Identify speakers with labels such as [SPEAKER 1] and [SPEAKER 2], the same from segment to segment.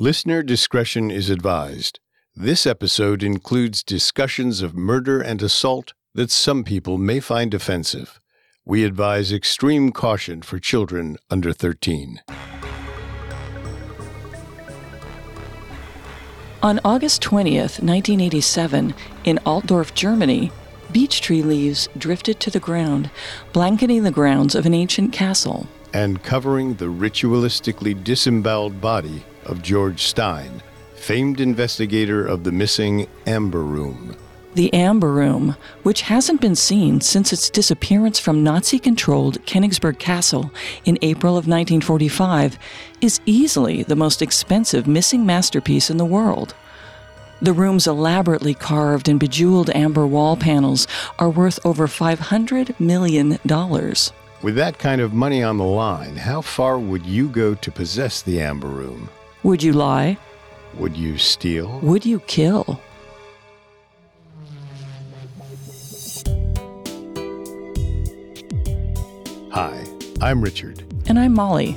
[SPEAKER 1] Listener discretion is advised. This episode includes discussions of murder and assault that some people may find offensive. We advise extreme caution for children under 13.
[SPEAKER 2] On August 20th, 1987, in Altdorf, Germany, beech tree leaves drifted to the ground, blanketing the grounds of an ancient castle.
[SPEAKER 1] And covering the ritualistically disemboweled body of George Stein, famed investigator of the missing Amber Room.
[SPEAKER 2] The Amber Room, which hasn't been seen since its disappearance from Nazi controlled Königsberg Castle in April of 1945, is easily the most expensive missing masterpiece in the world. The room's elaborately carved and bejeweled amber wall panels are worth over $500 million.
[SPEAKER 1] With that kind of money on the line, how far would you go to possess the Amber Room?
[SPEAKER 2] Would you lie?
[SPEAKER 1] Would you steal?
[SPEAKER 2] Would you kill?
[SPEAKER 1] Hi, I'm Richard.
[SPEAKER 2] And I'm Molly.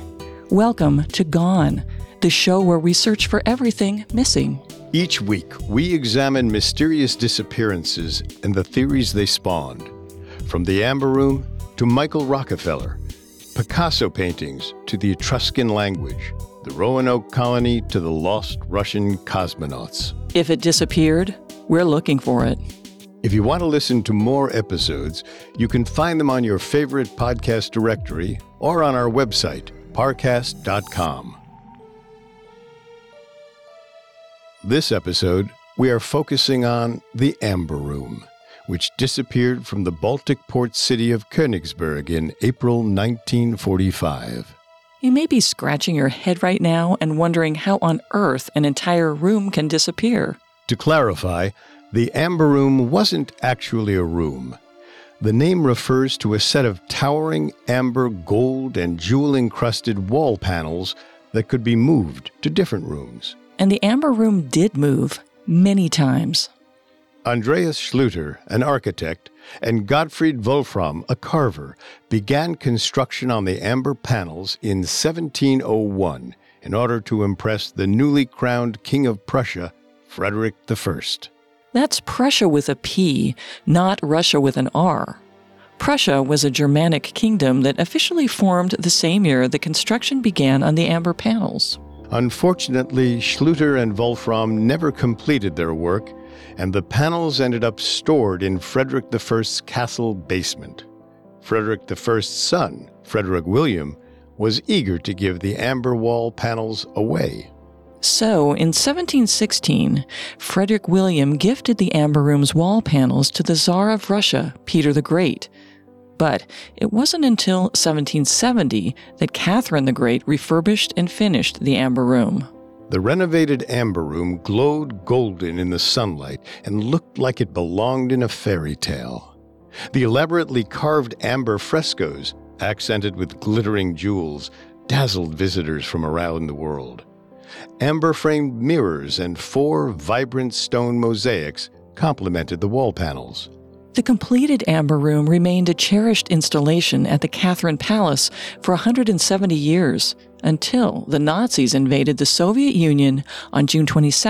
[SPEAKER 2] Welcome to Gone, the show where we search for everything missing.
[SPEAKER 1] Each week, we examine mysterious disappearances and the theories they spawned. From the Amber Room to Michael Rockefeller, Picasso paintings to the Etruscan language, the Roanoke colony to the lost Russian cosmonauts.
[SPEAKER 2] If it disappeared, we're looking for it.
[SPEAKER 1] If you want to listen to more episodes, you can find them on your favorite podcast directory or on our website, parcast.com. This episode, we are focusing on the Amber Room, which disappeared from the Baltic port city of Königsberg in April 1945.
[SPEAKER 2] You may be scratching your head right now and wondering how on earth an entire room can disappear.
[SPEAKER 1] To clarify, the Amber Room wasn't actually a room. The name refers to a set of towering amber, gold, and jewel encrusted wall panels that could be moved to different rooms.
[SPEAKER 2] And the Amber Room did move many times.
[SPEAKER 1] Andreas Schluter, an architect, and Gottfried Wolfram, a carver, began construction on the amber panels in 1701 in order to impress the newly crowned King of Prussia, Frederick I.
[SPEAKER 2] That's Prussia with a P, not Russia with an R. Prussia was a Germanic kingdom that officially formed the same year the construction began on the amber panels.
[SPEAKER 1] Unfortunately, Schluter and Wolfram never completed their work, and the panels ended up stored in Frederick I's castle basement. Frederick I's son, Frederick William, was eager to give the amber wall panels away.
[SPEAKER 2] So, in 1716, Frederick William gifted the Amber Room's wall panels to the Tsar of Russia, Peter the Great. But it wasn't until 1770 that Catherine the Great refurbished and finished the Amber Room.
[SPEAKER 1] The renovated Amber Room glowed golden in the sunlight and looked like it belonged in a fairy tale. The elaborately carved amber frescoes, accented with glittering jewels, dazzled visitors from around the world. Amber framed mirrors and four vibrant stone mosaics complemented the wall panels.
[SPEAKER 2] The completed Amber Room remained a cherished installation at the Catherine Palace for 170 years until the Nazis invaded the Soviet Union on June 22,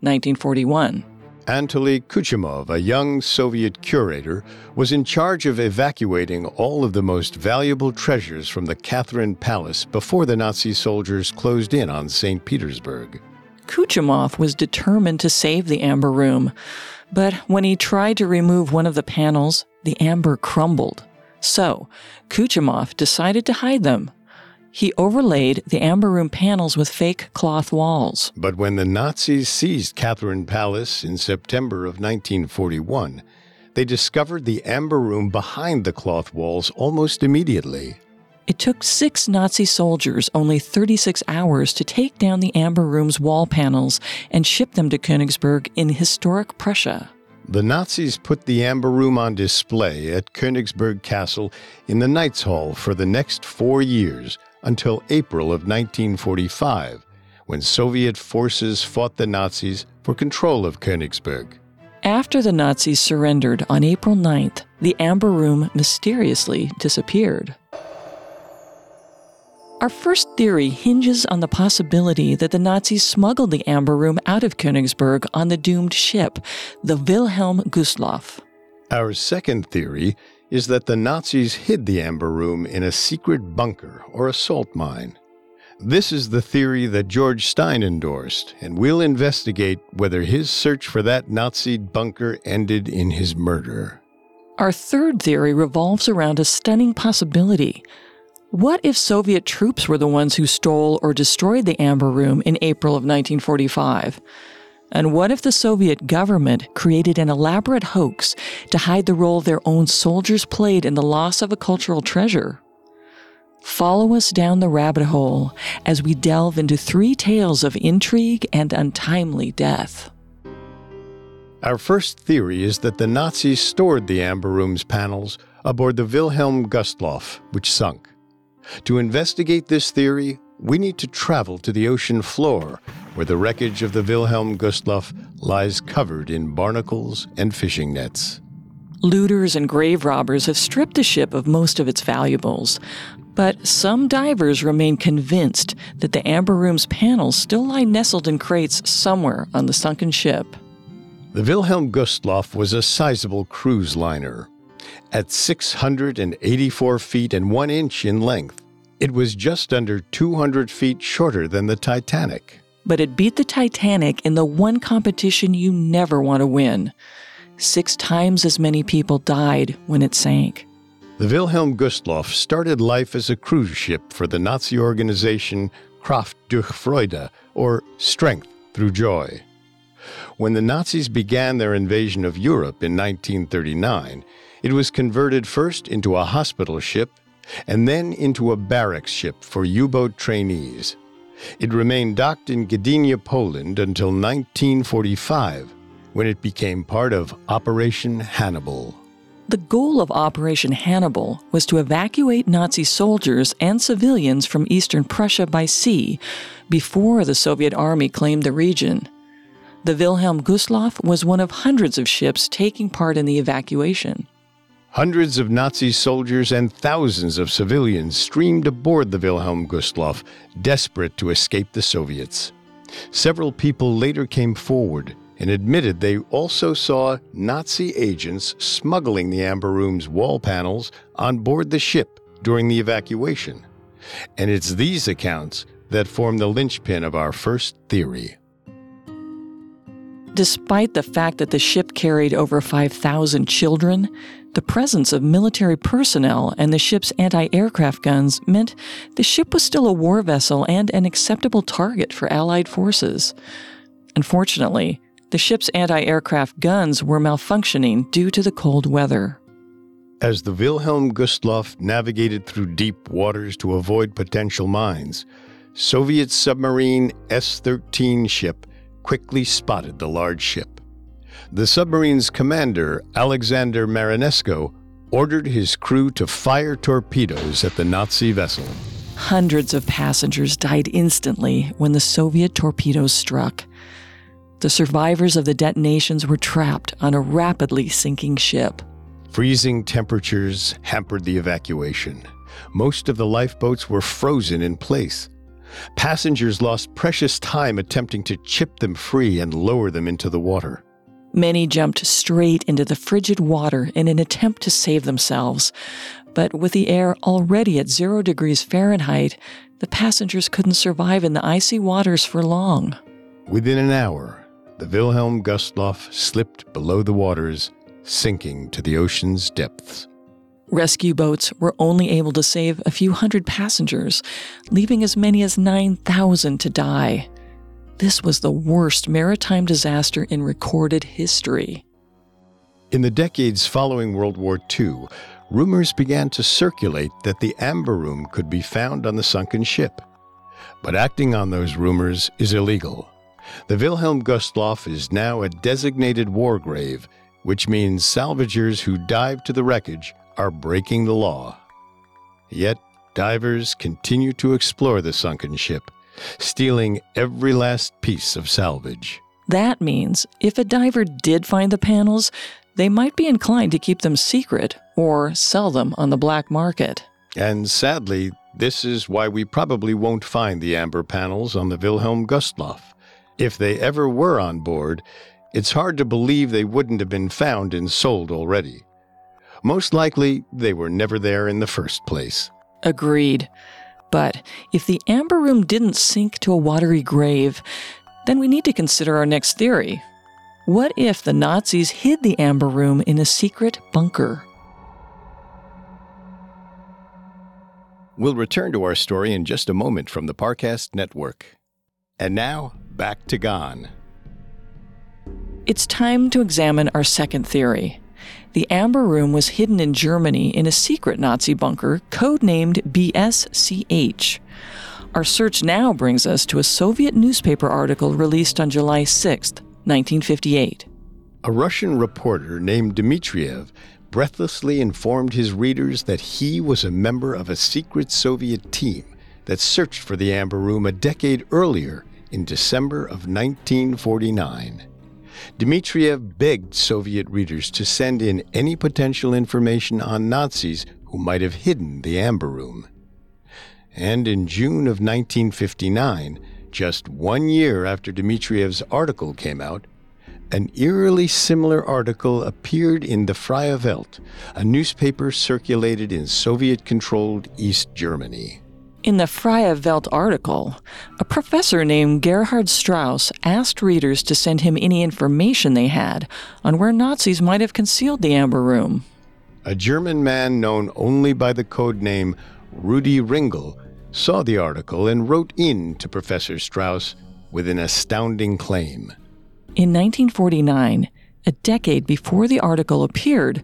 [SPEAKER 2] 1941.
[SPEAKER 1] Anatoly Kuchumov, a young Soviet curator, was in charge of evacuating all of the most valuable treasures from the Catherine Palace before the Nazi soldiers closed in on St. Petersburg.
[SPEAKER 2] Kuchumov was determined to save the Amber Room, but when he tried to remove one of the panels, the amber crumbled. So, Kuchumov decided to hide them he overlaid the Amber Room panels with fake cloth walls.
[SPEAKER 1] But when the Nazis seized Catherine Palace in September of 1941, they discovered the Amber Room behind the cloth walls almost immediately.
[SPEAKER 2] It took six Nazi soldiers only 36 hours to take down the Amber Room's wall panels and ship them to Königsberg in historic Prussia.
[SPEAKER 1] The Nazis put the Amber Room on display at Königsberg Castle in the Knights Hall for the next four years until April of 1945, when Soviet forces fought the Nazis for control of Königsberg.
[SPEAKER 2] After the Nazis surrendered on April 9th, the Amber Room mysteriously disappeared. Our first theory hinges on the possibility that the Nazis smuggled the amber room out of Königsberg on the doomed ship, the Wilhelm Gustloff.
[SPEAKER 1] Our second theory is that the Nazis hid the amber room in a secret bunker or a salt mine. This is the theory that George Stein endorsed, and we'll investigate whether his search for that Nazi bunker ended in his murder.
[SPEAKER 2] Our third theory revolves around a stunning possibility. What if Soviet troops were the ones who stole or destroyed the Amber Room in April of 1945? And what if the Soviet government created an elaborate hoax to hide the role their own soldiers played in the loss of a cultural treasure? Follow us down the rabbit hole as we delve into three tales of intrigue and untimely death.
[SPEAKER 1] Our first theory is that the Nazis stored the Amber Room's panels aboard the Wilhelm Gustloff, which sunk. To investigate this theory, we need to travel to the ocean floor, where the wreckage of the Wilhelm Gustloff lies covered in barnacles and fishing nets.
[SPEAKER 2] Looters and grave robbers have stripped the ship of most of its valuables, but some divers remain convinced that the Amber Room's panels still lie nestled in crates somewhere on the sunken ship.
[SPEAKER 1] The Wilhelm Gustloff was a sizable cruise liner. At 684 feet and 1 inch in length, it was just under 200 feet shorter than the Titanic.
[SPEAKER 2] But it beat the Titanic in the one competition you never want to win. Six times as many people died when it sank.
[SPEAKER 1] The Wilhelm Gustloff started life as a cruise ship for the Nazi organization Kraft durch Freude, or Strength Through Joy. When the Nazis began their invasion of Europe in 1939, it was converted first into a hospital ship and then into a barracks ship for U boat trainees. It remained docked in Gdynia, Poland until 1945, when it became part of Operation Hannibal.
[SPEAKER 2] The goal of Operation Hannibal was to evacuate Nazi soldiers and civilians from eastern Prussia by sea before the Soviet army claimed the region. The Wilhelm Gustloff was one of hundreds of ships taking part in the evacuation.
[SPEAKER 1] Hundreds of Nazi soldiers and thousands of civilians streamed aboard the Wilhelm Gustloff, desperate to escape the Soviets. Several people later came forward and admitted they also saw Nazi agents smuggling the Amber Room's wall panels on board the ship during the evacuation. And it's these accounts that form the linchpin of our first theory.
[SPEAKER 2] Despite the fact that the ship carried over 5,000 children, the presence of military personnel and the ship's anti aircraft guns meant the ship was still a war vessel and an acceptable target for Allied forces. Unfortunately, the ship's anti aircraft guns were malfunctioning due to the cold weather.
[SPEAKER 1] As the Wilhelm Gustloff navigated through deep waters to avoid potential mines, Soviet submarine S 13 ship quickly spotted the large ship. The submarine's commander, Alexander Marinesko, ordered his crew to fire torpedoes at the Nazi vessel.
[SPEAKER 2] Hundreds of passengers died instantly when the Soviet torpedoes struck. The survivors of the detonations were trapped on a rapidly sinking ship.
[SPEAKER 1] Freezing temperatures hampered the evacuation. Most of the lifeboats were frozen in place. Passengers lost precious time attempting to chip them free and lower them into the water.
[SPEAKER 2] Many jumped straight into the frigid water in an attempt to save themselves. But with the air already at zero degrees Fahrenheit, the passengers couldn't survive in the icy waters for long.
[SPEAKER 1] Within an hour, the Wilhelm Gustloff slipped below the waters, sinking to the ocean's depths.
[SPEAKER 2] Rescue boats were only able to save a few hundred passengers, leaving as many as 9,000 to die. This was the worst maritime disaster in recorded history.
[SPEAKER 1] In the decades following World War II, rumors began to circulate that the Amber Room could be found on the sunken ship. But acting on those rumors is illegal. The Wilhelm Gustloff is now a designated war grave, which means salvagers who dive to the wreckage are breaking the law. Yet, divers continue to explore the sunken ship, stealing every last piece of salvage.
[SPEAKER 2] That means if a diver did find the panels, they might be inclined to keep them secret or sell them on the black market.
[SPEAKER 1] And sadly, This is why we probably won't find the amber panels on the Wilhelm Gustloff. If they ever were on board, it's hard to believe they wouldn't have been found and sold already. Most likely, they were never there in the first place.
[SPEAKER 2] Agreed. But if the amber room didn't sink to a watery grave, then we need to consider our next theory. What if the Nazis hid the amber room in a secret bunker?
[SPEAKER 1] We'll return to our story in just a moment from the Parcast Network. And now, back to Gone.
[SPEAKER 2] It's time to examine our second theory. The Amber Room was hidden in Germany in a secret Nazi bunker codenamed BSCH. Our search now brings us to a Soviet newspaper article released on July 6, 1958.
[SPEAKER 1] A Russian reporter named Dmitriev breathlessly informed his readers that he was a member of a secret Soviet team that searched for the Amber Room a decade earlier in December of 1949. Dmitriev begged Soviet readers to send in any potential information on Nazis who might have hidden the Amber Room. And in June of 1959, just one year after Dmitriev's article came out, an eerily similar article appeared in the Freie Welt, a newspaper circulated in Soviet controlled East Germany.
[SPEAKER 2] In the Freie Welt article, a professor named Gerhard Strauss asked readers to send him any information they had on where Nazis might have concealed the Amber Room.
[SPEAKER 1] A German man known only by the code name Rudi Ringel saw the article and wrote in to Professor Strauss with an astounding claim.
[SPEAKER 2] In 1949, a decade before the article appeared,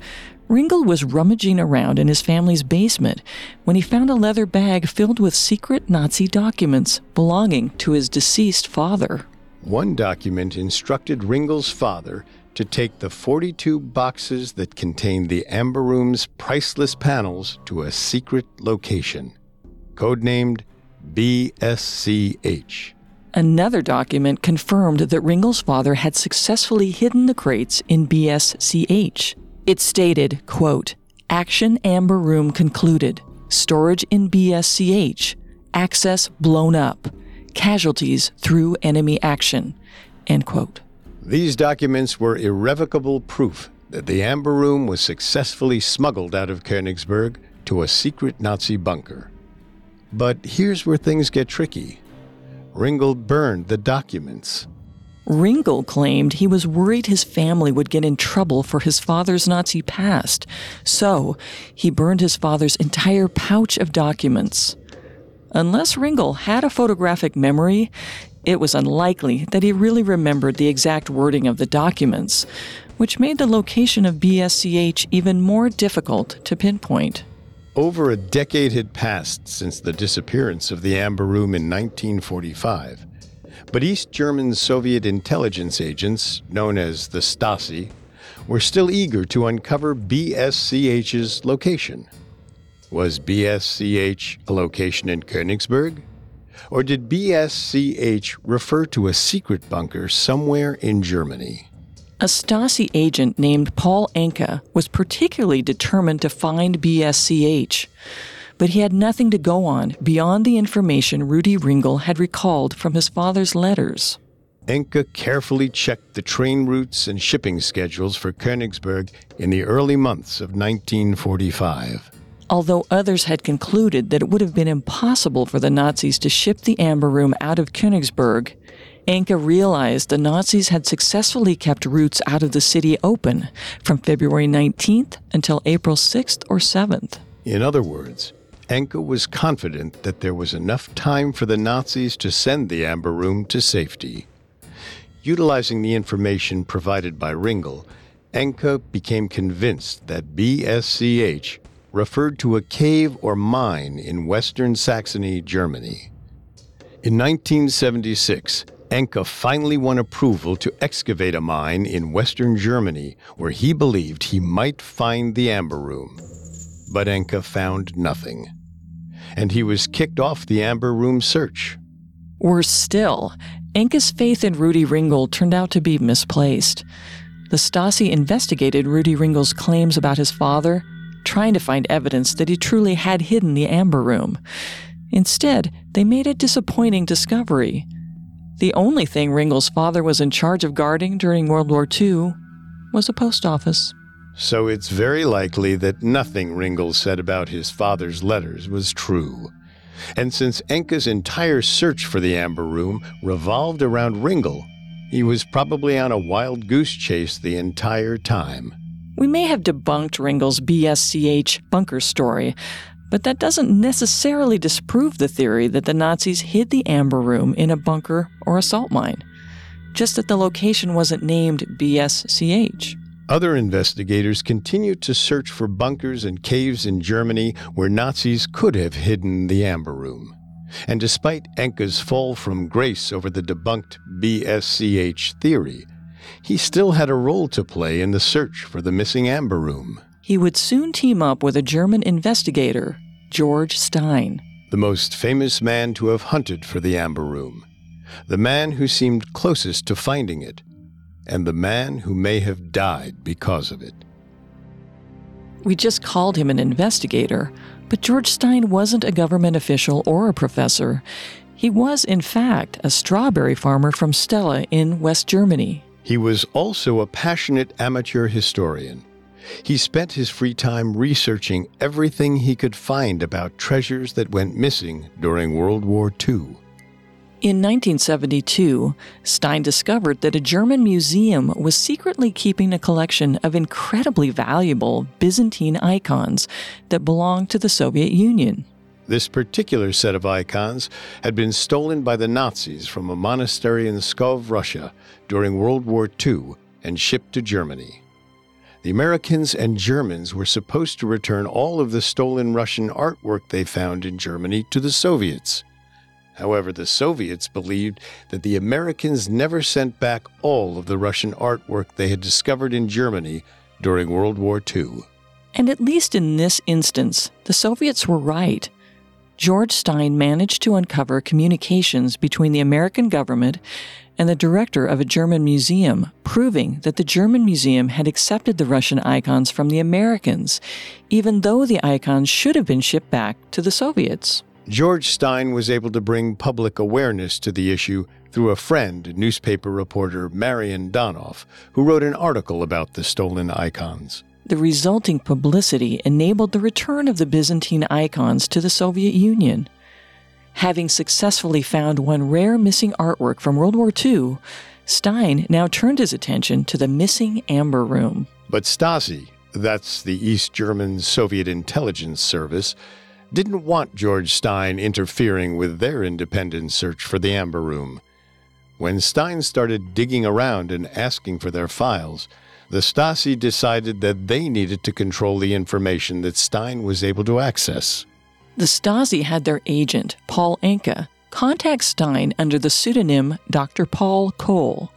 [SPEAKER 2] Ringel was rummaging around in his family's basement when he found a leather bag filled with secret Nazi documents belonging to his deceased father.
[SPEAKER 1] One document instructed Ringel's father to take the 42 boxes that contained the Amber Room's priceless panels to a secret location, codenamed BSCH.
[SPEAKER 2] Another document confirmed that Ringel's father had successfully hidden the crates in BSCH. It stated, quote, Action Amber Room concluded. Storage in BSCH. Access blown up. Casualties through enemy action. End quote.
[SPEAKER 1] These documents were irrevocable proof that the Amber Room was successfully smuggled out of Königsberg to a secret Nazi bunker. But here's where things get tricky. Ringel burned the documents.
[SPEAKER 2] Ringel claimed he was worried his family would get in trouble for his father's Nazi past, so he burned his father's entire pouch of documents. Unless Ringel had a photographic memory, it was unlikely that he really remembered the exact wording of the documents, which made the location of BSCH even more difficult to pinpoint.
[SPEAKER 1] Over a decade had passed since the disappearance of the Amber Room in 1945. But East German Soviet intelligence agents, known as the Stasi, were still eager to uncover BSCH's location. Was BSCH a location in Königsberg? Or did BSCH refer to a secret bunker somewhere in Germany?
[SPEAKER 2] A Stasi agent named Paul Enke was particularly determined to find BSCH but he had nothing to go on beyond the information Rudi Ringel had recalled from his father's letters.
[SPEAKER 1] Enke carefully checked the train routes and shipping schedules for Königsberg in the early months of 1945.
[SPEAKER 2] Although others had concluded that it would have been impossible for the Nazis to ship the Amber Room out of Königsberg, Enke realized the Nazis had successfully kept routes out of the city open from February 19th until April 6th or 7th.
[SPEAKER 1] In other words, Enke was confident that there was enough time for the Nazis to send the Amber Room to safety. Utilizing the information provided by Ringel, Enke became convinced that BSCH referred to a cave or mine in western Saxony, Germany. In 1976, Enke finally won approval to excavate a mine in western Germany where he believed he might find the Amber Room but Enke found nothing. And he was kicked off the Amber Room search.
[SPEAKER 2] Worse still, Enke's faith in Rudi Ringel turned out to be misplaced. The Stasi investigated Rudi Ringel's claims about his father trying to find evidence that he truly had hidden the amber room. Instead, they made a disappointing discovery. The only thing Ringel's father was in charge of guarding during World War II was a post office.
[SPEAKER 1] So it's very likely that nothing Ringel said about his father's letters was true. And since Enke's entire search for the Amber Room revolved around Ringel, he was probably on a wild goose chase the entire time.
[SPEAKER 2] We may have debunked Ringel's BSCH bunker story, but that doesn't necessarily disprove the theory that the Nazis hid the Amber Room in a bunker or a salt mine, just that the location wasn't named BSCH.
[SPEAKER 1] Other investigators continued to search for bunkers and caves in Germany where Nazis could have hidden the Amber Room. And despite Enke's fall from grace over the debunked BSCH theory, he still had a role to play in the search for the missing Amber Room.
[SPEAKER 2] He would soon team up with a German investigator, George Stein.
[SPEAKER 1] The most famous man to have hunted for the Amber Room. The man who seemed closest to finding it. And the man who may have died because of it.
[SPEAKER 2] We just called him an investigator, but George Stein wasn't a government official or a professor. He was, in fact, a strawberry farmer from Stelle in West Germany.
[SPEAKER 1] He was also a passionate amateur historian. He spent his free time researching everything he could find about treasures that went missing during World War II.
[SPEAKER 2] In 1972, Stein discovered that a German museum was secretly keeping a collection of incredibly valuable Byzantine icons that belonged to the Soviet Union.
[SPEAKER 1] This particular set of icons had been stolen by the Nazis from a monastery in Pskov, Russia, during World War II and shipped to Germany. The Americans and Germans were supposed to return all of the stolen Russian artwork they found in Germany to the Soviets. However, the Soviets believed that the Americans never sent back all of the Russian artwork they had discovered in Germany during World War II.
[SPEAKER 2] And at least in this instance, the Soviets were right. George Stein managed to uncover communications between the American government and the director of a German museum, proving that the German museum had accepted the Russian icons from the Americans, even though the icons should have been shipped back to the Soviets.
[SPEAKER 1] George Stein was able to bring public awareness to the issue through a friend, newspaper reporter Marion Dönhoff, who wrote an article about the stolen icons.
[SPEAKER 2] The resulting publicity enabled the return of the Byzantine icons to the Soviet Union. Having successfully found one rare missing artwork from World War II, Stein now turned his attention to the missing Amber Room.
[SPEAKER 1] But Stasi, that's the East German Soviet intelligence service, didn't want George Stein interfering with their independent search for the Amber Room. When Stein started digging around and asking for their files, the Stasi decided that they needed to control the information that Stein was able to access.
[SPEAKER 2] The Stasi had their agent, Paul Enke, contact Stein under the pseudonym Dr. Paul Kohl.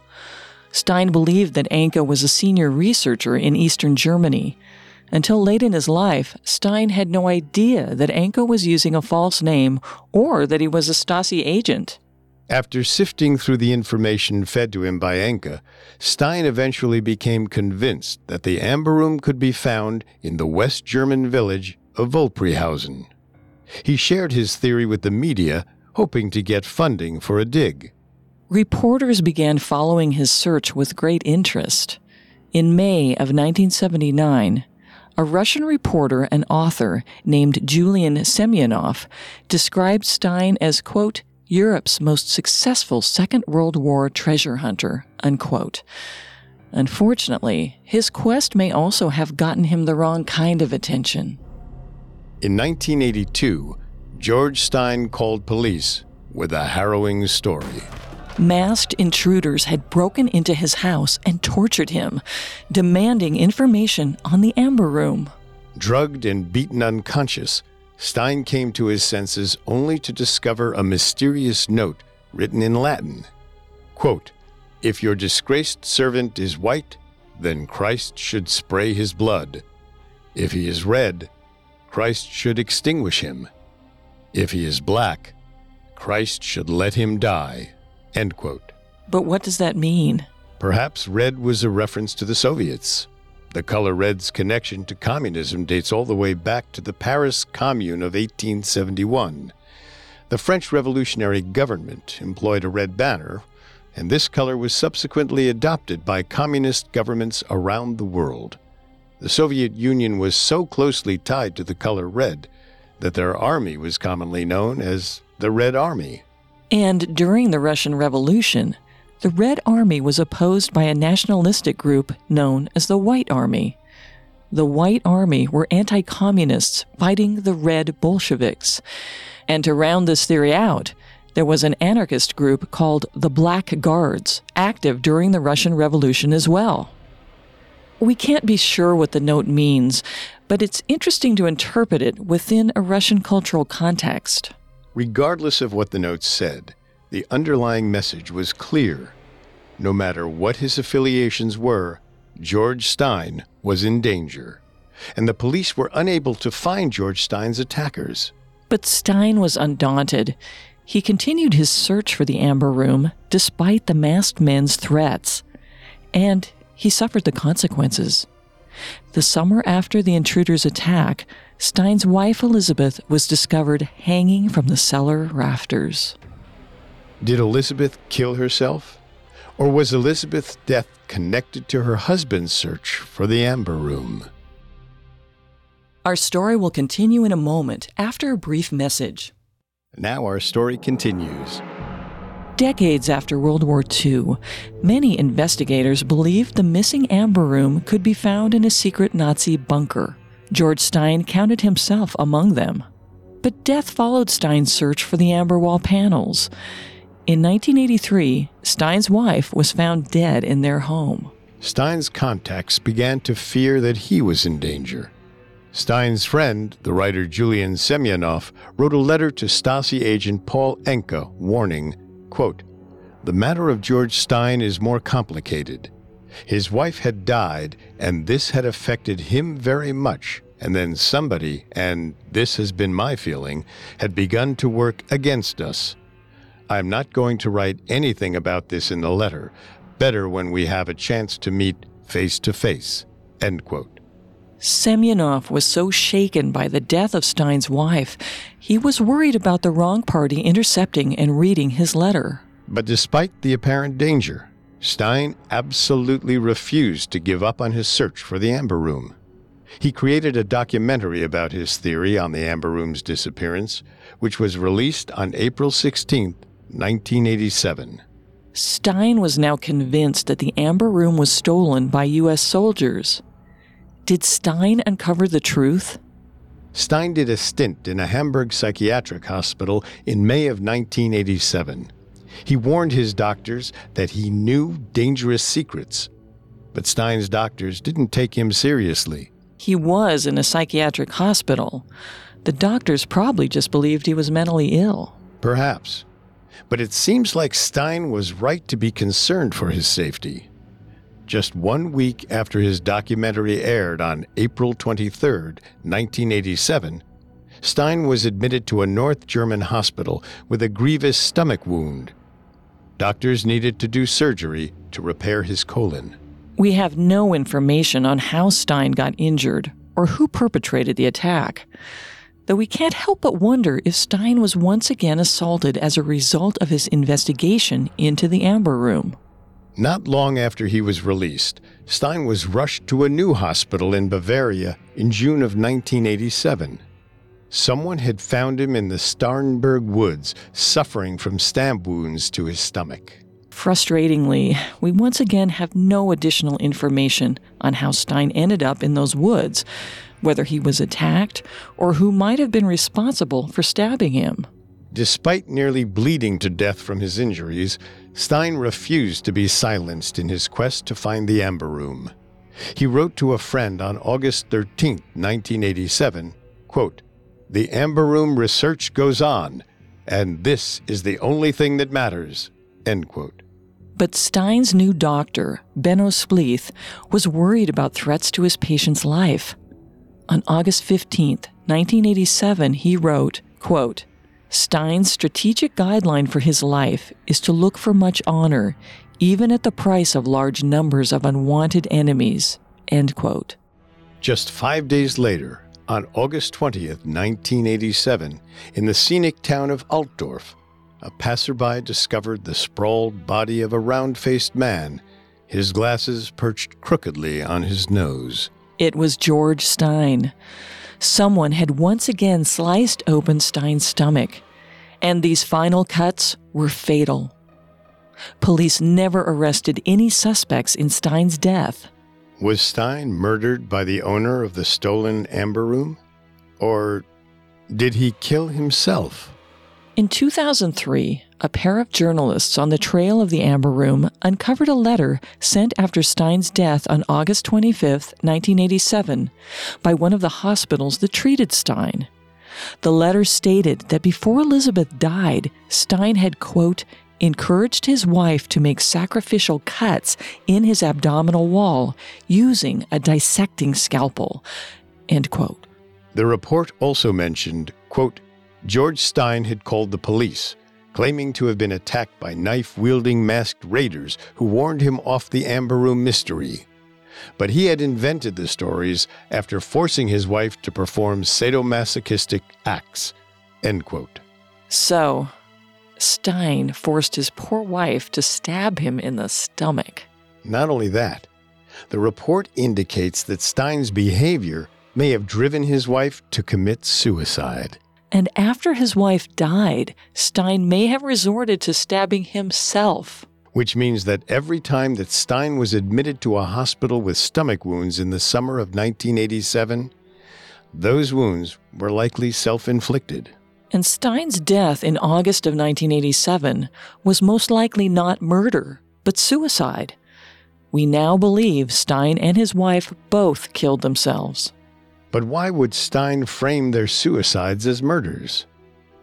[SPEAKER 2] Stein believed that Enke was a senior researcher in Eastern Germany until late in his life, Stein had no idea that Enke was using a false name or that he was a Stasi agent.
[SPEAKER 1] After sifting through the information fed to him by Enke, Stein eventually became convinced that the Amber Room could be found in the West German village of Volpriehausen. He shared his theory with the media, hoping to get funding for a dig.
[SPEAKER 2] Reporters began following his search with great interest. In May of 1979, a Russian reporter and author named Julian Semyonov described Stein as, quote, Europe's most successful Second World War treasure hunter, unquote. Unfortunately, his quest may also have gotten him the wrong kind of attention.
[SPEAKER 1] In 1982, George Stein called police with a harrowing story
[SPEAKER 2] masked intruders had broken into his house and tortured him, demanding information on the Amber Room.
[SPEAKER 1] Drugged and beaten unconscious, Stein came to his senses only to discover a mysterious note written in Latin. Quote, If your disgraced servant is white, then Christ should spray his blood. If he is red, Christ should extinguish him. If he is black, Christ should let him die.
[SPEAKER 2] End quote. But what does that mean?
[SPEAKER 1] Perhaps red was a reference to the Soviets. The color red's connection to communism dates all the way back to the Paris Commune of 1871. The French revolutionary government employed a red banner, and this color was subsequently adopted by communist governments around the world. The Soviet Union was so closely tied to the color red that their army was commonly known as the Red Army.
[SPEAKER 2] And during the Russian Revolution, the Red Army was opposed by a nationalistic group known as the White Army. The White Army were anti communists fighting the Red Bolsheviks. And to round this theory out, there was an anarchist group called the Black Guards, active during the Russian Revolution as well. We can't be sure what the note means, but it's interesting to interpret it within a Russian cultural context.
[SPEAKER 1] Regardless of what the notes said, the underlying message was clear. No matter what his affiliations were, George Stein was in danger, and the police were unable to find George Stein's attackers.
[SPEAKER 2] But Stein was undaunted. He continued his search for the Amber Room despite the masked men's threats. And he suffered the consequences. The summer after the intruder's attack, Stein's wife Elizabeth was discovered hanging from the cellar rafters.
[SPEAKER 1] Did Elizabeth kill herself? Or was Elizabeth's death connected to her husband's search for the Amber Room?
[SPEAKER 2] Our story will continue in a moment after a brief message.
[SPEAKER 1] Now our story continues.
[SPEAKER 2] Decades after World War II, many investigators believed the missing Amber Room could be found in a secret Nazi bunker. George Stein counted himself among them. But death followed Stein's search for the amber wall panels. In 1983, Stein's wife was found dead in their home.
[SPEAKER 1] Stein's contacts began to fear that he was in danger. Stein's friend, the writer Julian Semyonov, wrote a letter to Stasi agent Paul Enke warning Quote, the matter of George Stein is more complicated. His wife had died, and this had affected him very much. And then somebody, and this has been my feeling, had begun to work against us. I'm not going to write anything about this in the letter. Better when we have a chance to meet face to face. End quote.
[SPEAKER 2] Semyonov was so shaken by the death of Stein's wife, he was worried about the wrong party intercepting and reading his letter.
[SPEAKER 1] But despite the apparent danger, Stein absolutely refused to give up on his search for the Amber Room. He created a documentary about his theory on the Amber Room's disappearance, which was released on April 16, 1987.
[SPEAKER 2] Stein was now convinced that the Amber Room was stolen by U.S. soldiers. Did Stein uncover the truth?
[SPEAKER 1] Stein did a stint in a Hamburg psychiatric hospital in May of 1987. He warned his doctors that he knew dangerous secrets, but Stein's doctors didn't take him seriously.
[SPEAKER 2] He was in a psychiatric hospital. The doctors probably just believed he was mentally ill.
[SPEAKER 1] Perhaps. But it seems like Stein was right to be concerned for his safety. Just one week after his documentary aired on April 23, 1987, Stein was admitted to a North German hospital with a grievous stomach wound. Doctors needed to do surgery to repair his colon.
[SPEAKER 2] We have no information on how Stein got injured or who perpetrated the attack, though we can't help but wonder if Stein was once again assaulted as a result of his investigation into the Amber Room.
[SPEAKER 1] Not long after he was released, Stein was rushed to a new hospital in Bavaria in June of 1987. Someone had found him in the Starnberg woods, suffering from stab wounds to his stomach.
[SPEAKER 2] Frustratingly, we once again have no additional information on how Stein ended up in those woods, whether he was attacked, or who might have been responsible for stabbing him.
[SPEAKER 1] Despite nearly bleeding to death from his injuries, Stein refused to be silenced in his quest to find the Amber Room. He wrote to a friend on August 13, 1987, quote, The Amber Room research goes on, and this is the only thing that matters. End quote.
[SPEAKER 2] But Stein's new doctor, Benno Spleeth, was worried about threats to his patient's life. On August 15, 1987, he wrote, quote, Stein's strategic guideline for his life is to look for much honor, even at the price of large numbers of unwanted enemies. End quote.
[SPEAKER 1] Just five days later, on August 20th, 1987, in the scenic town of Altdorf, a passerby discovered the sprawled body of a round faced man, his glasses perched crookedly on his nose.
[SPEAKER 2] It was George Stein. Someone had once again sliced open Stein's stomach, and these final cuts were fatal. Police never arrested any suspects in Stein's death.
[SPEAKER 1] Was Stein murdered by the owner of the stolen amber room? Or did he kill himself?
[SPEAKER 2] In 2003, a pair of journalists on the trail of the Amber Room uncovered a letter sent after Stein's death on August 25, 1987, by one of the hospitals that treated Stein. The letter stated that before Elizabeth died, Stein had, quote, encouraged his wife to make sacrificial cuts in his abdominal wall using a dissecting scalpel, end quote.
[SPEAKER 1] The report also mentioned, quote, George Stein had called the police, claiming to have been attacked by knife wielding masked raiders who warned him off the Amber Room mystery. But he had invented the stories after forcing his wife to perform sadomasochistic acts. End quote.
[SPEAKER 2] So, Stein forced his poor wife to stab him in the stomach.
[SPEAKER 1] Not only that, the report indicates that Stein's behavior may have driven his wife to commit suicide.
[SPEAKER 2] And after his wife died, Stein may have resorted to stabbing himself.
[SPEAKER 1] Which means that every time that Stein was admitted to a hospital with stomach wounds in the summer of 1987, those wounds were likely self inflicted.
[SPEAKER 2] And Stein's death in August of 1987 was most likely not murder, but suicide. We now believe Stein and his wife both killed themselves.
[SPEAKER 1] But why would Stein frame their suicides as murders?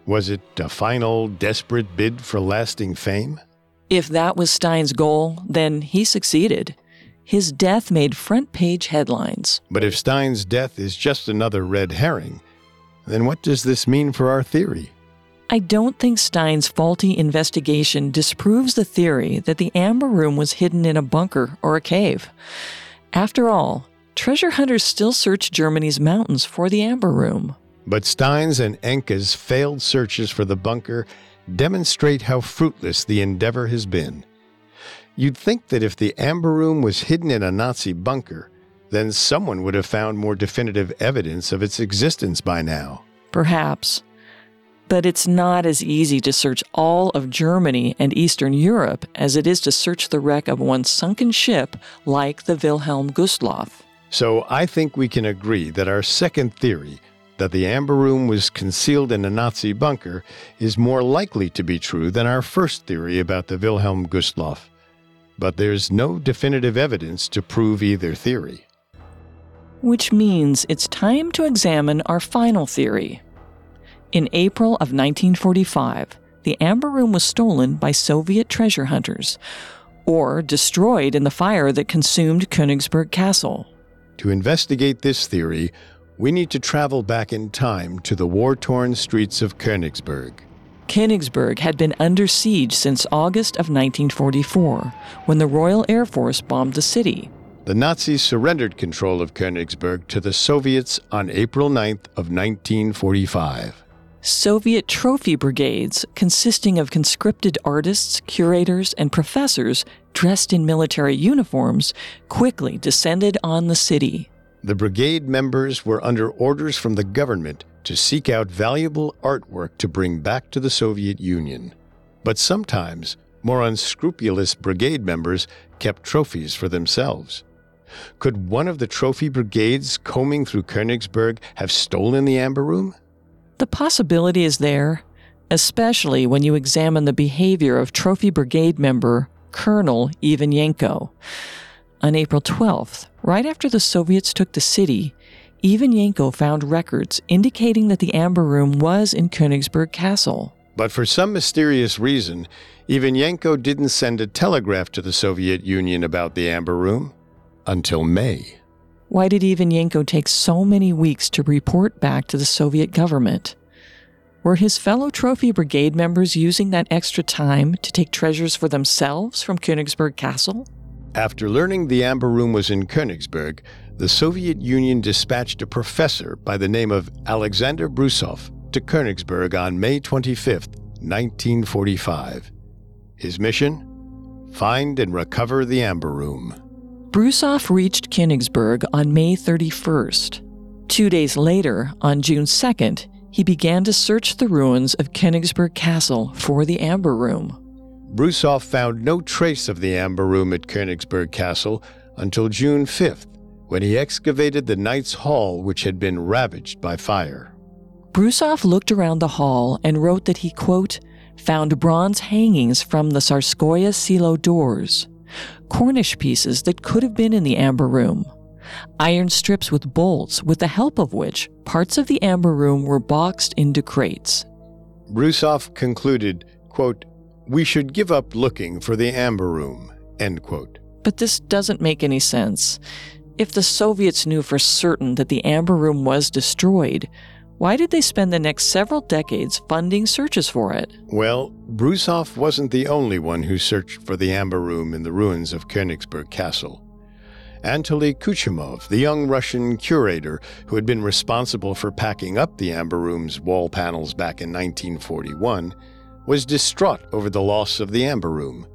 [SPEAKER 1] Was it a final, desperate bid for lasting fame?
[SPEAKER 2] If that was Stein's goal, then he succeeded. His death made front page headlines.
[SPEAKER 1] But if Stein's death is just another red herring, then what does this mean for our theory?
[SPEAKER 2] I don't think Stein's faulty investigation disproves the theory that the Amber Room was hidden in a bunker or a cave. After all, treasure hunters still search Germany's mountains for the Amber Room.
[SPEAKER 1] But Stein's and Enke's failed searches for the bunker demonstrate how fruitless the endeavor has been. You'd think that if the Amber Room was hidden in a Nazi bunker, then someone would have found more definitive evidence of its existence by now.
[SPEAKER 2] Perhaps. But it's not as easy to search all of Germany and Eastern Europe as it is to search the wreck of one sunken ship like the Wilhelm Gustloff.
[SPEAKER 1] So I think we can agree that our second theory, that the Amber Room was concealed in a Nazi bunker, is more likely to be true than our first theory about the Wilhelm Gustloff. But there's no definitive evidence to prove either theory
[SPEAKER 2] which means it's time to examine our final theory. In April of 1945, the Amber Room was stolen by Soviet treasure hunters, or destroyed in the fire that consumed Königsberg Castle.
[SPEAKER 1] To investigate this theory, we need to travel back in time to the war torn streets of Königsberg.
[SPEAKER 2] Königsberg had been under siege since August of 1944, when the Royal Air Force bombed the city
[SPEAKER 1] the Nazis surrendered control of Königsberg to the Soviets on April 9th of 1945.
[SPEAKER 2] Soviet trophy brigades, consisting of conscripted artists, curators, and professors dressed in military uniforms, quickly descended on the city.
[SPEAKER 1] The brigade members were under orders from the government to seek out valuable artwork to bring back to the Soviet Union. But sometimes, more unscrupulous brigade members kept trophies for themselves. Could one of the trophy brigades combing through Königsberg have stolen the Amber Room?
[SPEAKER 2] The possibility is there, especially when you examine the behavior of Trophy Brigade member Colonel Ivanenko. On April 12th, right after the Soviets took the city, Ivanenko found records indicating that the Amber Room was in Königsberg Castle.
[SPEAKER 1] But for some mysterious reason, Ivanenko didn't send a telegraph to the Soviet Union about the Amber Room until May.
[SPEAKER 2] Why did Ivanenko take so many weeks to report back to the Soviet government? Were his fellow Trophy Brigade members using that extra time to take treasures for themselves from Königsberg Castle?
[SPEAKER 1] After learning the Amber Room was in Königsberg, the Soviet Union dispatched a professor by the name of Alexander Brusov to Königsberg on May 25, 1945. His mission? Find and recover the Amber Room.
[SPEAKER 2] Brusov reached Königsberg on May 31st. Two days later, on June 2nd, he began to search the ruins of Königsberg Castle for the Amber Room.
[SPEAKER 1] Brusov found no trace of the Amber Room at Königsberg Castle until June 5th, when he excavated the Knight's Hall, which had been ravaged by fire.
[SPEAKER 2] Brusov looked around the hall and wrote that he, quote, found bronze hangings from the Tsarskoye Selo doors, cornice pieces that could have been in the Amber Room, iron strips with bolts, with the help of which parts of the Amber Room were boxed into crates.
[SPEAKER 1] Brusov concluded, quote, we should give up looking for the Amber Room. End quote.
[SPEAKER 2] But this doesn't make any sense. If the Soviets knew for certain that the Amber Room was destroyed, why did they spend the next several decades funding searches for it?
[SPEAKER 1] Well, Brusov wasn't the only one who searched for the Amber Room in the ruins of Königsberg Castle. Anatoly Kuchumov, the young Russian curator who had been responsible for packing up the Amber Room's wall panels back in 1941, was distraught over the loss of the Amber Room.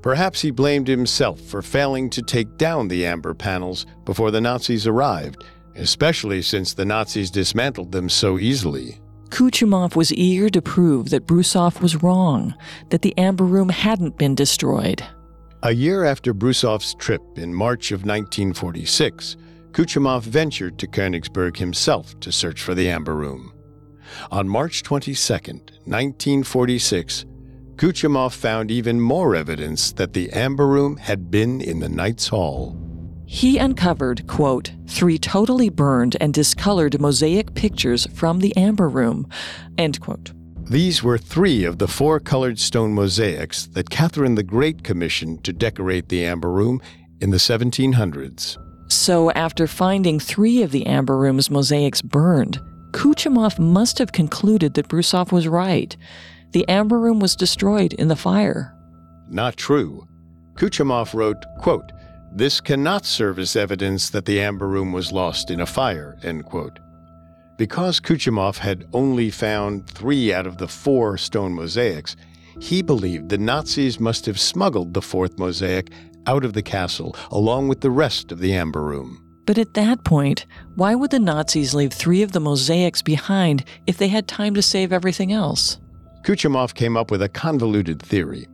[SPEAKER 1] Perhaps he blamed himself for failing to take down the amber panels before the Nazis arrived, especially since the Nazis dismantled them so easily.
[SPEAKER 2] Kuchumov was eager to prove that Brusov was wrong, that the Amber Room hadn't been destroyed.
[SPEAKER 1] A year after Brusov's trip in March of 1946, Kuchumov ventured to Königsberg himself to search for the Amber Room. On March 22, 1946, Kuchumov found even more evidence that the Amber Room had been in the Knight's Hall.
[SPEAKER 2] He uncovered, quote, three totally burned and discolored mosaic pictures from the Amber Room, end quote.
[SPEAKER 1] These were three of the four colored stone mosaics that Catherine the Great commissioned to decorate the Amber Room in the 1700s.
[SPEAKER 2] So, after finding three of the Amber Room's mosaics burned, Kuchumov must have concluded that Brusov was right. The Amber Room was destroyed in the fire.
[SPEAKER 1] Not true. Kuchumov wrote, quote, This cannot serve as evidence that the Amber Room was lost in a fire, end quote. Because Kuchumov had only found three out of the four stone mosaics, he believed the Nazis must have smuggled the fourth mosaic out of the castle along with the rest of the Amber Room.
[SPEAKER 2] But at that point, why would the Nazis leave three of the mosaics behind if they had time to save everything else?
[SPEAKER 1] Kuchumov came up with a convoluted theory.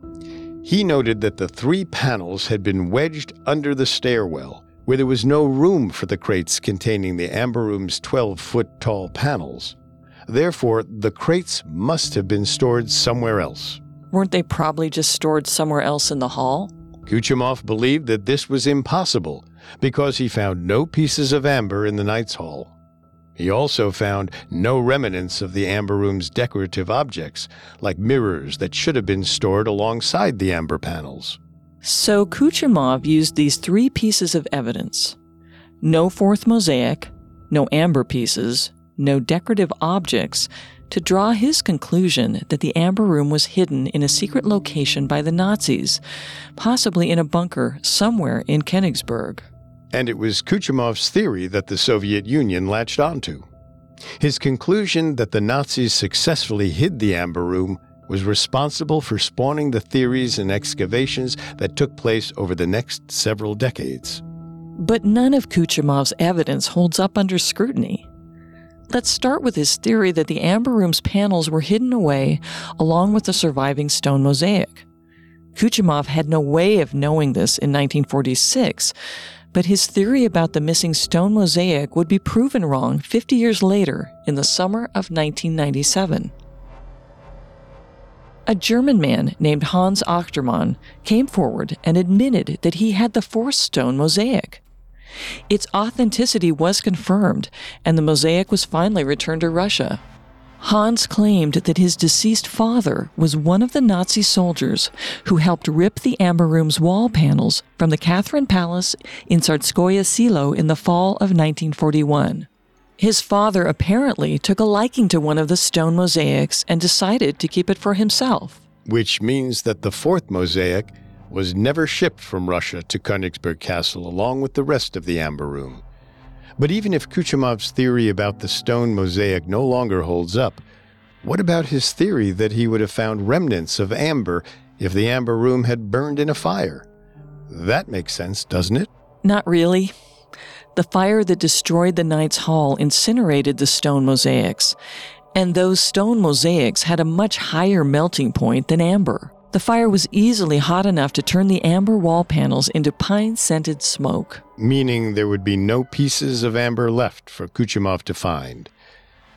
[SPEAKER 1] He noted that the three panels had been wedged under the stairwell, where there was no room for the crates containing the Amber Room's 12 foot tall panels. Therefore, the crates must have been stored somewhere else.
[SPEAKER 2] Weren't they probably just stored somewhere else in the hall?
[SPEAKER 1] Kuchumov believed that this was impossible because he found no pieces of amber in the Knight's Hall. He also found no remnants of the Amber Room's decorative objects, like mirrors that should have been stored alongside the amber panels.
[SPEAKER 2] So Kuchumov used these three pieces of evidence no fourth mosaic, no amber pieces, no decorative objects to draw his conclusion that the Amber Room was hidden in a secret location by the Nazis, possibly in a bunker somewhere in Königsberg.
[SPEAKER 1] And it was Kuchumov's theory that the Soviet Union latched onto. His conclusion that the Nazis successfully hid the Amber Room was responsible for spawning the theories and excavations that took place over the next several decades.
[SPEAKER 2] But none of Kuchumov's evidence holds up under scrutiny. Let's start with his theory that the Amber Room's panels were hidden away along with the surviving stone mosaic. Kuchumov had no way of knowing this in 1946, but his theory about the missing stone mosaic would be proven wrong 50 years later in the summer of 1997. A German man named Hans Achtermann came forward and admitted that he had the fourth stone mosaic. Its authenticity was confirmed, and the mosaic was finally returned to Russia. Hans claimed that his deceased father was one of the Nazi soldiers who helped rip the Amber Room's wall panels from the Catherine Palace in Tsarskoye Selo in the fall of 1941. His father apparently took a liking to one of the stone mosaics and decided to keep it for himself.
[SPEAKER 1] Which means that the fourth mosaic was never shipped from Russia to Königsberg Castle along with the rest of the Amber Room. But even if Kuchumov's theory about the stone mosaic no longer holds up, what about his theory that he would have found remnants of amber if the Amber Room had burned in a fire? That makes sense, doesn't it?
[SPEAKER 2] Not really. The fire that destroyed the Knights Hall incinerated the stone mosaics, and those stone mosaics had a much higher melting point than amber. The fire was easily hot enough to turn the amber wall panels into pine scented smoke.
[SPEAKER 1] Meaning there would be no pieces of amber left for Kuchumov to find.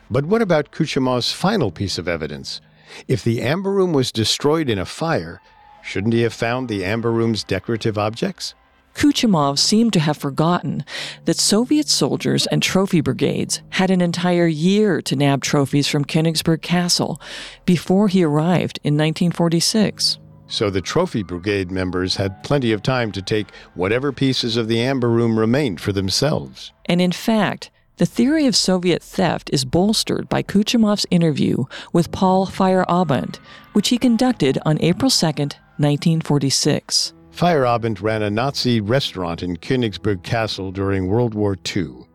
[SPEAKER 1] But what about Kuchumov's final piece of evidence? If the amber room was destroyed in a fire, shouldn't he have found the amber room's decorative objects?
[SPEAKER 2] Kuchumov seemed to have forgotten that Soviet soldiers and trophy brigades had an entire year to nab trophies from Königsberg Castle before he arrived in 1946.
[SPEAKER 1] So the trophy brigade members had plenty of time to take whatever pieces of the amber room remained for themselves.
[SPEAKER 2] And in fact, the theory of Soviet theft is bolstered by Kuchumov's interview with Paul Feyerabend, which he conducted on April 2, 1946.
[SPEAKER 1] Feyerabend ran a Nazi restaurant in Königsberg Castle during World War II.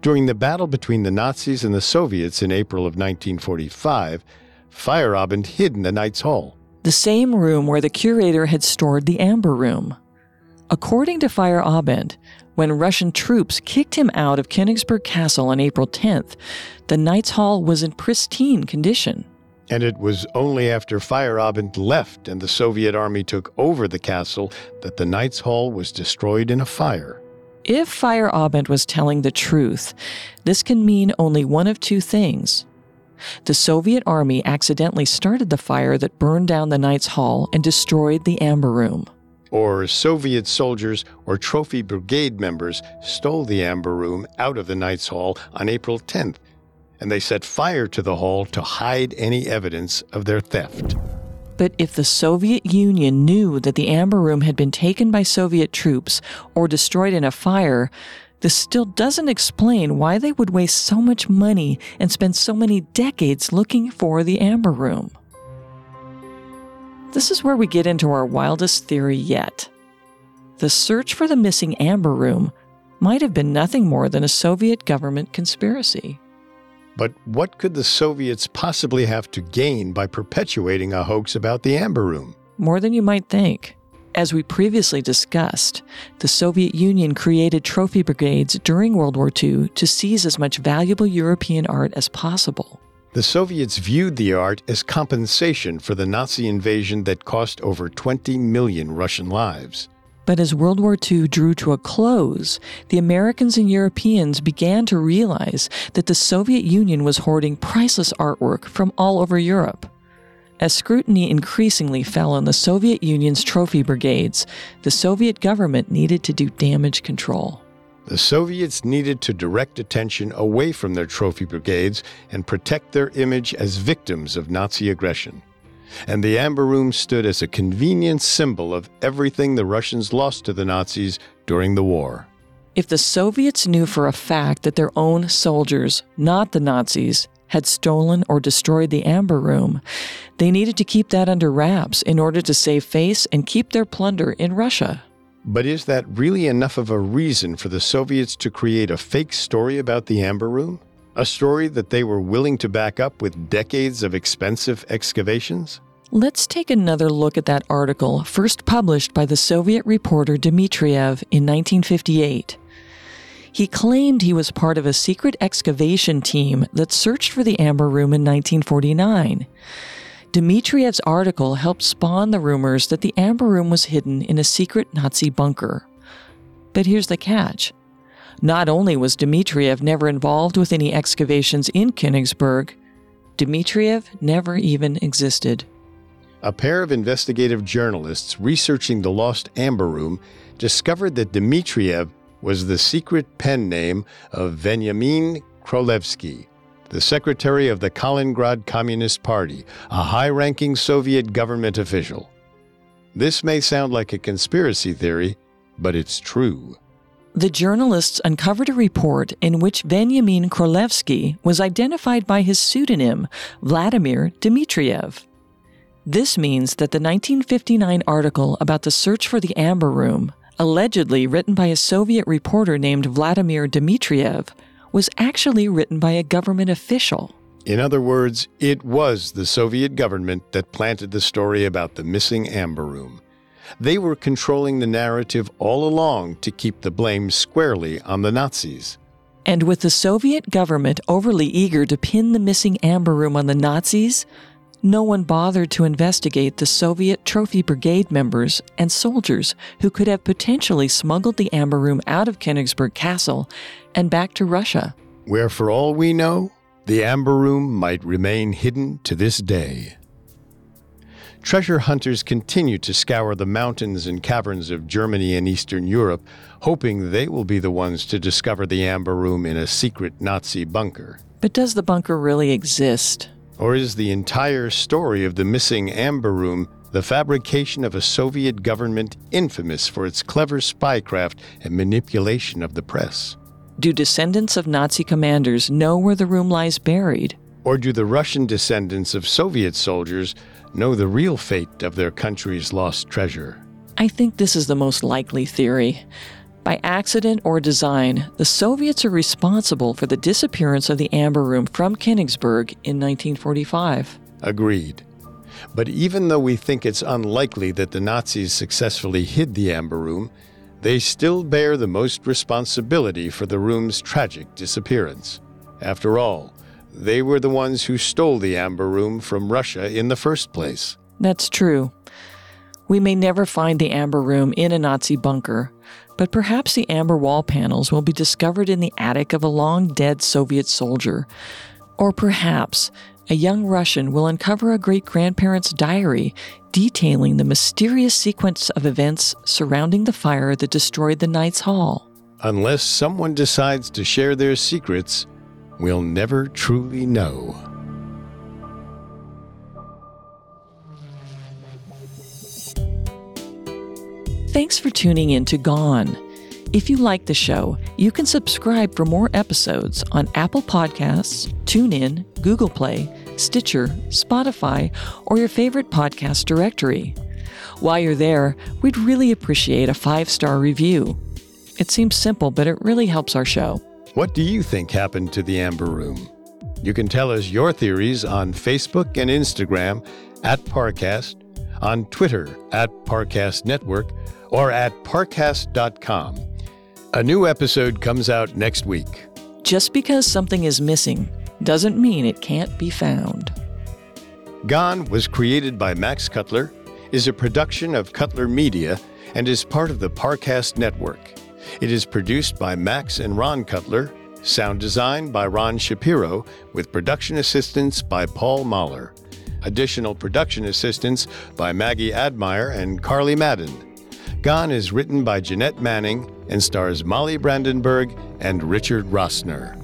[SPEAKER 1] During the battle between the Nazis and the Soviets in April of 1945, Feyerabend hid in the Knights Hall.
[SPEAKER 2] The same room where the curator had stored the Amber Room. According to Feyerabend, when Russian troops kicked him out of Königsberg Castle on April 10th, the Knights Hall was in pristine condition.
[SPEAKER 1] And it was only after Feyerabend left and the Soviet army took over the castle that the Knights Hall was destroyed in a fire.
[SPEAKER 2] If Feyerabend was telling the truth, this can mean only one of two things. The Soviet army accidentally started the fire that burned down the Knights Hall and destroyed the Amber Room.
[SPEAKER 1] Or Soviet soldiers or Trophy Brigade members stole the Amber Room out of the Knights Hall on April 10th and they set fire to the hall to hide any evidence of their theft.
[SPEAKER 2] But if the Soviet Union knew that the Amber Room had been taken by Soviet troops or destroyed in a fire, this still doesn't explain why they would waste so much money and spend so many decades looking for the Amber Room. This is where we get into our wildest theory yet. The search for the missing Amber Room might have been nothing more than a Soviet government conspiracy.
[SPEAKER 1] But what could the Soviets possibly have to gain by perpetuating a hoax about the Amber Room?
[SPEAKER 2] More than you might think. As we previously discussed, the Soviet Union created trophy brigades during World War II to seize as much valuable European art as possible.
[SPEAKER 1] The Soviets viewed the art as compensation for the Nazi invasion that cost over 20 million Russian lives.
[SPEAKER 2] But as World War II drew to a close, the Americans and Europeans began to realize that the Soviet Union was hoarding priceless artwork from all over Europe. As scrutiny increasingly fell on the Soviet Union's trophy brigades, the Soviet government needed to do damage control.
[SPEAKER 1] The Soviets needed to direct attention away from their trophy brigades and protect their image as victims of Nazi aggression and the Amber Room stood as a convenient symbol of everything the Russians lost to the Nazis during the war.
[SPEAKER 2] If the Soviets knew for a fact that their own soldiers, not the Nazis, had stolen or destroyed the Amber Room, they needed to keep that under wraps in order to save face and keep their plunder in Russia.
[SPEAKER 1] But is that really enough of a reason for the Soviets to create a fake story about the Amber Room? A story that they were willing to back up with decades of expensive excavations?
[SPEAKER 2] Let's take another look at that article first published by the Soviet reporter Dmitriev in 1958. He claimed he was part of a secret excavation team that searched for the Amber Room in 1949. Dmitriev's article helped spawn the rumors that the Amber Room was hidden in a secret Nazi bunker. But here's the catch not only was Dmitriev never involved with any excavations in Königsberg, Dmitriev never even existed.
[SPEAKER 1] A pair of investigative journalists researching the lost Amber Room discovered that Dmitriev was the secret pen name of Veniamin Krolevsky, the secretary of the Kaliningrad Communist Party, a high ranking Soviet government official. This may sound like a conspiracy theory, but it's true.
[SPEAKER 2] The journalists uncovered a report in which Benjamin Krolevsky was identified by his pseudonym, Vladimir Dmitriev. This means that the 1959 article about the search for the Amber Room, allegedly written by a Soviet reporter named Vladimir Dmitriev, was actually written by a government official.
[SPEAKER 1] In other words, it was the Soviet government that planted the story about the missing Amber Room. They were controlling the narrative all along to keep the blame squarely on the Nazis.
[SPEAKER 2] And with the Soviet government overly eager to pin the missing Amber Room on the Nazis, no one bothered to investigate the Soviet Trophy Brigade members and soldiers who could have potentially smuggled the Amber Room out of Königsberg Castle and back to Russia.
[SPEAKER 1] Where, for all we know, the Amber Room might remain hidden to this day. Treasure hunters continue to scour the mountains and caverns of Germany and Eastern Europe, hoping they will be the ones to discover the Amber Room in a secret Nazi bunker.
[SPEAKER 2] But does the bunker really exist?
[SPEAKER 1] Or is the entire story of the missing Amber Room the fabrication of a Soviet government infamous for its clever spycraft and manipulation of the press?
[SPEAKER 2] Do descendants of Nazi commanders know where the room lies buried?
[SPEAKER 1] Or do the Russian descendants of Soviet soldiers know the real fate of their country's lost treasure?
[SPEAKER 2] I think this is the most likely theory. By accident or design, the Soviets are responsible for the disappearance of the Amber Room from Königsberg in 1945.
[SPEAKER 1] Agreed. But even though we think it's unlikely that the Nazis successfully hid the Amber Room, they still bear the most responsibility for the room's tragic disappearance. After all, they were the ones who stole the Amber Room from Russia in the first place.
[SPEAKER 2] That's true. We may never find the Amber Room in a Nazi bunker, but perhaps the amber wall panels will be discovered in the attic of a long dead Soviet soldier. Or perhaps a young Russian will uncover a great grandparent's diary detailing the mysterious sequence of events surrounding the fire that destroyed the Knights Hall.
[SPEAKER 1] Unless someone decides to share their secrets, we'll never truly know.
[SPEAKER 2] Thanks for tuning in to Gone. If you like the show, you can subscribe for more episodes on Apple Podcasts, TuneIn, Google Play, Stitcher, Spotify, or your favorite podcast directory. While you're there, we'd really appreciate a five star review. It seems simple, but it really helps our show.
[SPEAKER 1] What do you think happened to the Amber Room? You can tell us your theories on Facebook and Instagram at Parcast, on Twitter at Parcast Network, or at parcast.com. A new episode comes out next week.
[SPEAKER 2] Just because something is missing doesn't mean it can't be found.
[SPEAKER 1] Gone was created by Max Cutler, is a production of Cutler Media, and is part of the Parcast Network. It is produced by Max and Ron Cutler, sound design by Ron Shapiro, with production assistance by Paul Mahler. Additional production assistance by Maggie Admire and Carly Madden. Gone is written by Jeanette Manning and stars Molly Brandenburg and Richard Rossner.